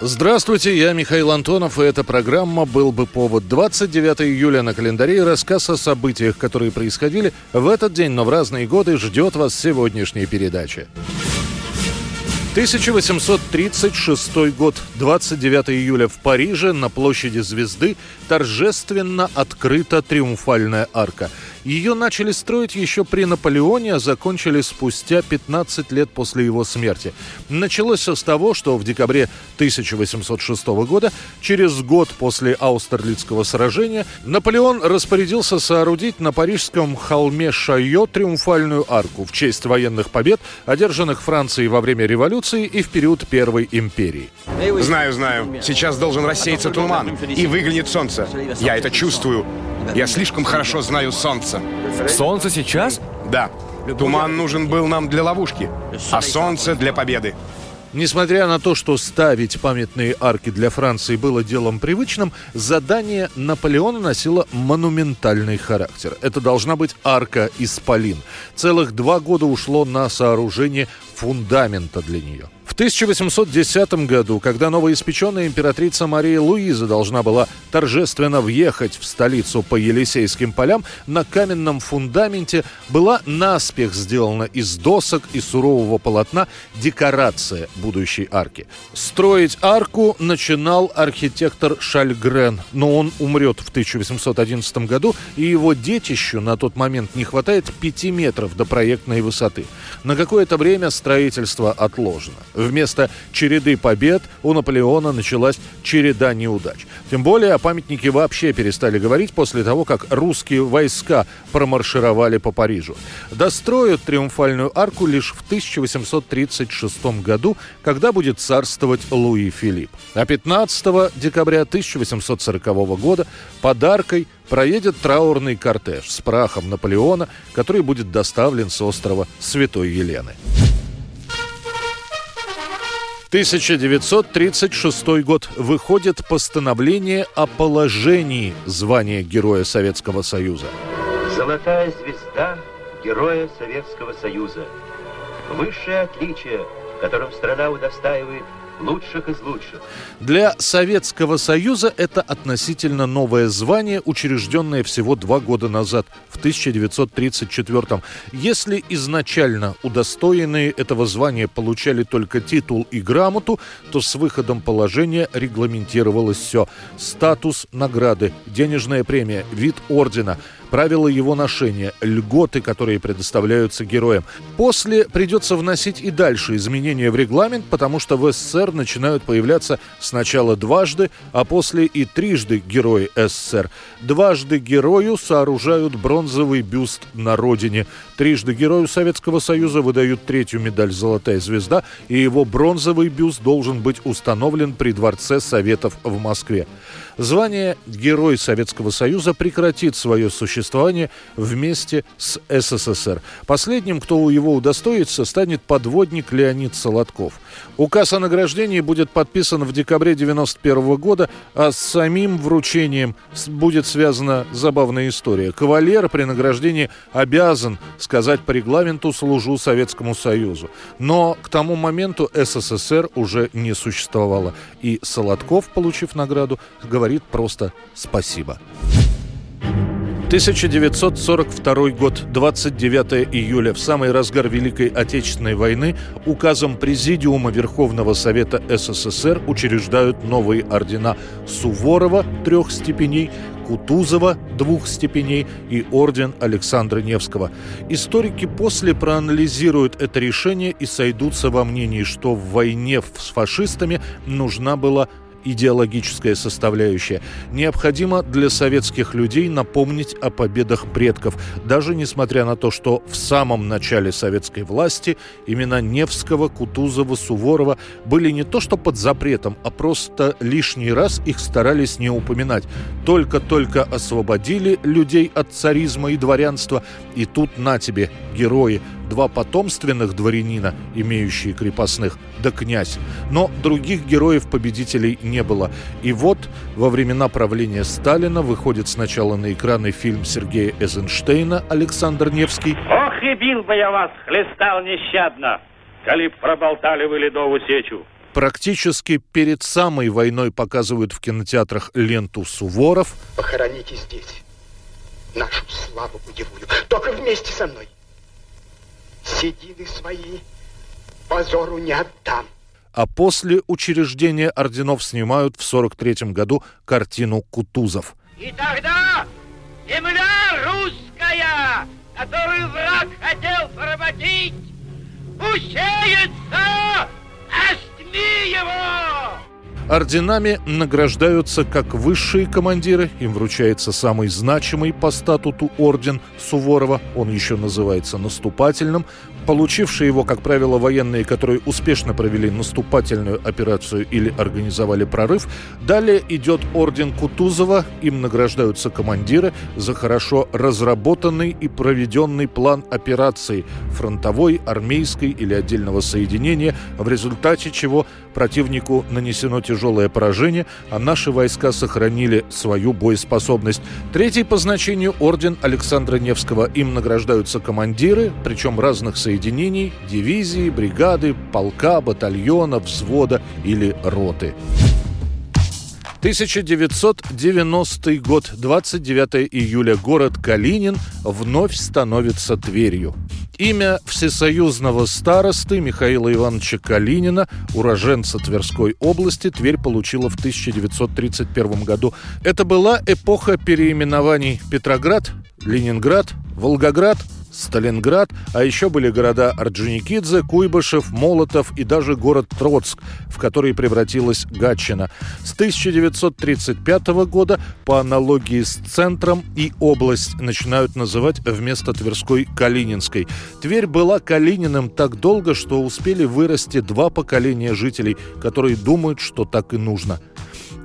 Здравствуйте, я Михаил Антонов, и эта программа «Был бы повод». 29 июля на календаре рассказ о событиях, которые происходили в этот день, но в разные годы, ждет вас сегодняшняя передача. 1836 год, 29 июля в Париже на площади Звезды торжественно открыта Триумфальная арка. Ее начали строить еще при Наполеоне, а закончили спустя 15 лет после его смерти. Началось все с того, что в декабре 1806 года, через год после Аустерлицкого сражения, Наполеон распорядился соорудить на парижском холме Шайо Триумфальную арку в честь военных побед, одержанных Францией во время революции и в период Первой империи. Знаю, знаю. Сейчас должен рассеяться туман, и выглянет солнце. Я это чувствую. Я слишком хорошо знаю солнце. Солнце сейчас? Да. Туман нужен был нам для ловушки, а солнце для победы. Несмотря на то, что ставить памятные арки для Франции было делом привычным, задание Наполеона носило монументальный характер. Это должна быть арка Исполин. Целых два года ушло на сооружение фундамента для нее. В 1810 году, когда новоиспеченная императрица Мария Луиза должна была торжественно въехать в столицу по Елисейским полям, на каменном фундаменте была наспех сделана из досок и сурового полотна декорация будущей арки. Строить арку начинал архитектор Шальгрен, но он умрет в 1811 году, и его детищу на тот момент не хватает 5 метров до проектной высоты. На какое-то время строительство отложено. Вместо череды побед у Наполеона началась череда неудач. Тем более о памятнике вообще перестали говорить после того, как русские войска промаршировали по Парижу. Достроят триумфальную арку лишь в 1836 году, когда будет царствовать Луи Филипп. А 15 декабря 1840 года подаркой проедет траурный кортеж с прахом Наполеона, который будет доставлен с острова Святой Елены. 1936 год. Выходит постановление о положении звания Героя Советского Союза. Золотая звезда Героя Советского Союза. Высшее отличие, которым страна удостаивает лучших из лучших. Для Советского Союза это относительно новое звание, учрежденное всего два года назад, в 1934 Если изначально удостоенные этого звания получали только титул и грамоту, то с выходом положения регламентировалось все. Статус награды, денежная премия, вид ордена – правила его ношения, льготы, которые предоставляются героям. После придется вносить и дальше изменения в регламент, потому что в СССР начинают появляться сначала дважды, а после и трижды герои СССР. Дважды герою сооружают бронзовый бюст на родине. Трижды герою Советского Союза выдают третью медаль «Золотая звезда», и его бронзовый бюст должен быть установлен при Дворце Советов в Москве. Звание Герой Советского Союза прекратит свое существование вместе с СССР. Последним, кто его удостоится, станет подводник Леонид Солодков. Указ о награждении будет подписан в декабре 1991 года, а с самим вручением будет связана забавная история. Кавалер при награждении обязан сказать по регламенту «служу Советскому Союзу». Но к тому моменту СССР уже не существовало. И Солодков, получив награду, говорит просто «спасибо». 1942 год, 29 июля, в самый разгар Великой Отечественной войны, указом Президиума Верховного Совета СССР учреждают новые ордена Суворова трех степеней, Кутузова двух степеней и орден Александра Невского. Историки после проанализируют это решение и сойдутся во мнении, что в войне с фашистами нужна была идеологическая составляющая. Необходимо для советских людей напомнить о победах предков, даже несмотря на то, что в самом начале советской власти имена Невского, Кутузова, Суворова были не то что под запретом, а просто лишний раз их старались не упоминать. Только-только освободили людей от царизма и дворянства, и тут на тебе, герои, два потомственных дворянина, имеющие крепостных, да князь. Но других героев-победителей не было. И вот во времена правления Сталина выходит сначала на экраны фильм Сергея Эйзенштейна «Александр Невский». Ох, и бил бы я вас, хлестал нещадно, коли проболтали вы ледовую сечу. Практически перед самой войной показывают в кинотеатрах ленту «Суворов». Похороните здесь нашу славу боевую, только вместе со мной. Седины свои позору не отдам. А после учреждения орденов снимают в 43 году картину «Кутузов». И тогда земля русская, которую враг хотел поработить, усеется остми его! Орденами награждаются как высшие командиры, им вручается самый значимый по статуту орден Суворова, он еще называется наступательным, получившие его, как правило, военные, которые успешно провели наступательную операцию или организовали прорыв. Далее идет орден Кутузова, им награждаются командиры за хорошо разработанный и проведенный план операции фронтовой, армейской или отдельного соединения, в результате чего противнику нанесено тяжелое поражение, а наши войска сохранили свою боеспособность. Третий по значению орден Александра Невского. Им награждаются командиры, причем разных соединений, дивизии, бригады, полка, батальона, взвода или роты. 1990 год, 29 июля, город Калинин вновь становится Тверью. Имя всесоюзного старосты Михаила Ивановича Калинина, уроженца Тверской области, Тверь получила в 1931 году. Это была эпоха переименований Петроград, Ленинград, Волгоград – Сталинград, а еще были города Орджоникидзе, Куйбышев, Молотов и даже город Троцк, в который превратилась Гатчина. С 1935 года по аналогии с центром и область начинают называть вместо Тверской Калининской. Тверь была Калининым так долго, что успели вырасти два поколения жителей, которые думают, что так и нужно –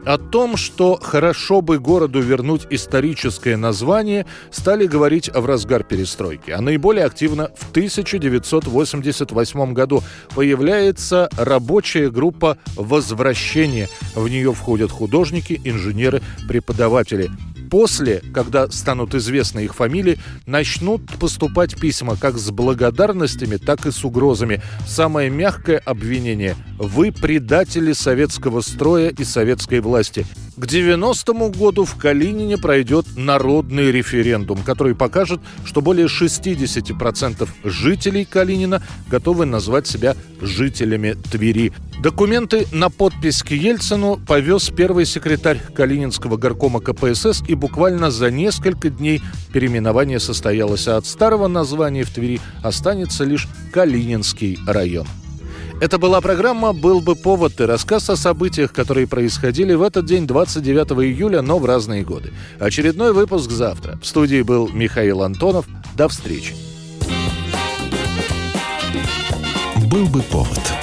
о том, что хорошо бы городу вернуть историческое название, стали говорить в разгар перестройки. А наиболее активно в 1988 году появляется рабочая группа «Возвращение». В нее входят художники, инженеры, преподаватели после, когда станут известны их фамилии, начнут поступать письма как с благодарностями, так и с угрозами. Самое мягкое обвинение – вы предатели советского строя и советской власти. К 90-му году в Калинине пройдет народный референдум, который покажет, что более 60% жителей Калинина готовы назвать себя жителями Твери. Документы на подпись к Ельцину повез первый секретарь Калининского горкома КПСС, и буквально за несколько дней переименование состоялось, а от старого названия в Твери останется лишь Калининский район. Это была программа «Был бы повод» и рассказ о событиях, которые происходили в этот день, 29 июля, но в разные годы. Очередной выпуск завтра. В студии был Михаил Антонов. До встречи. «Был бы повод»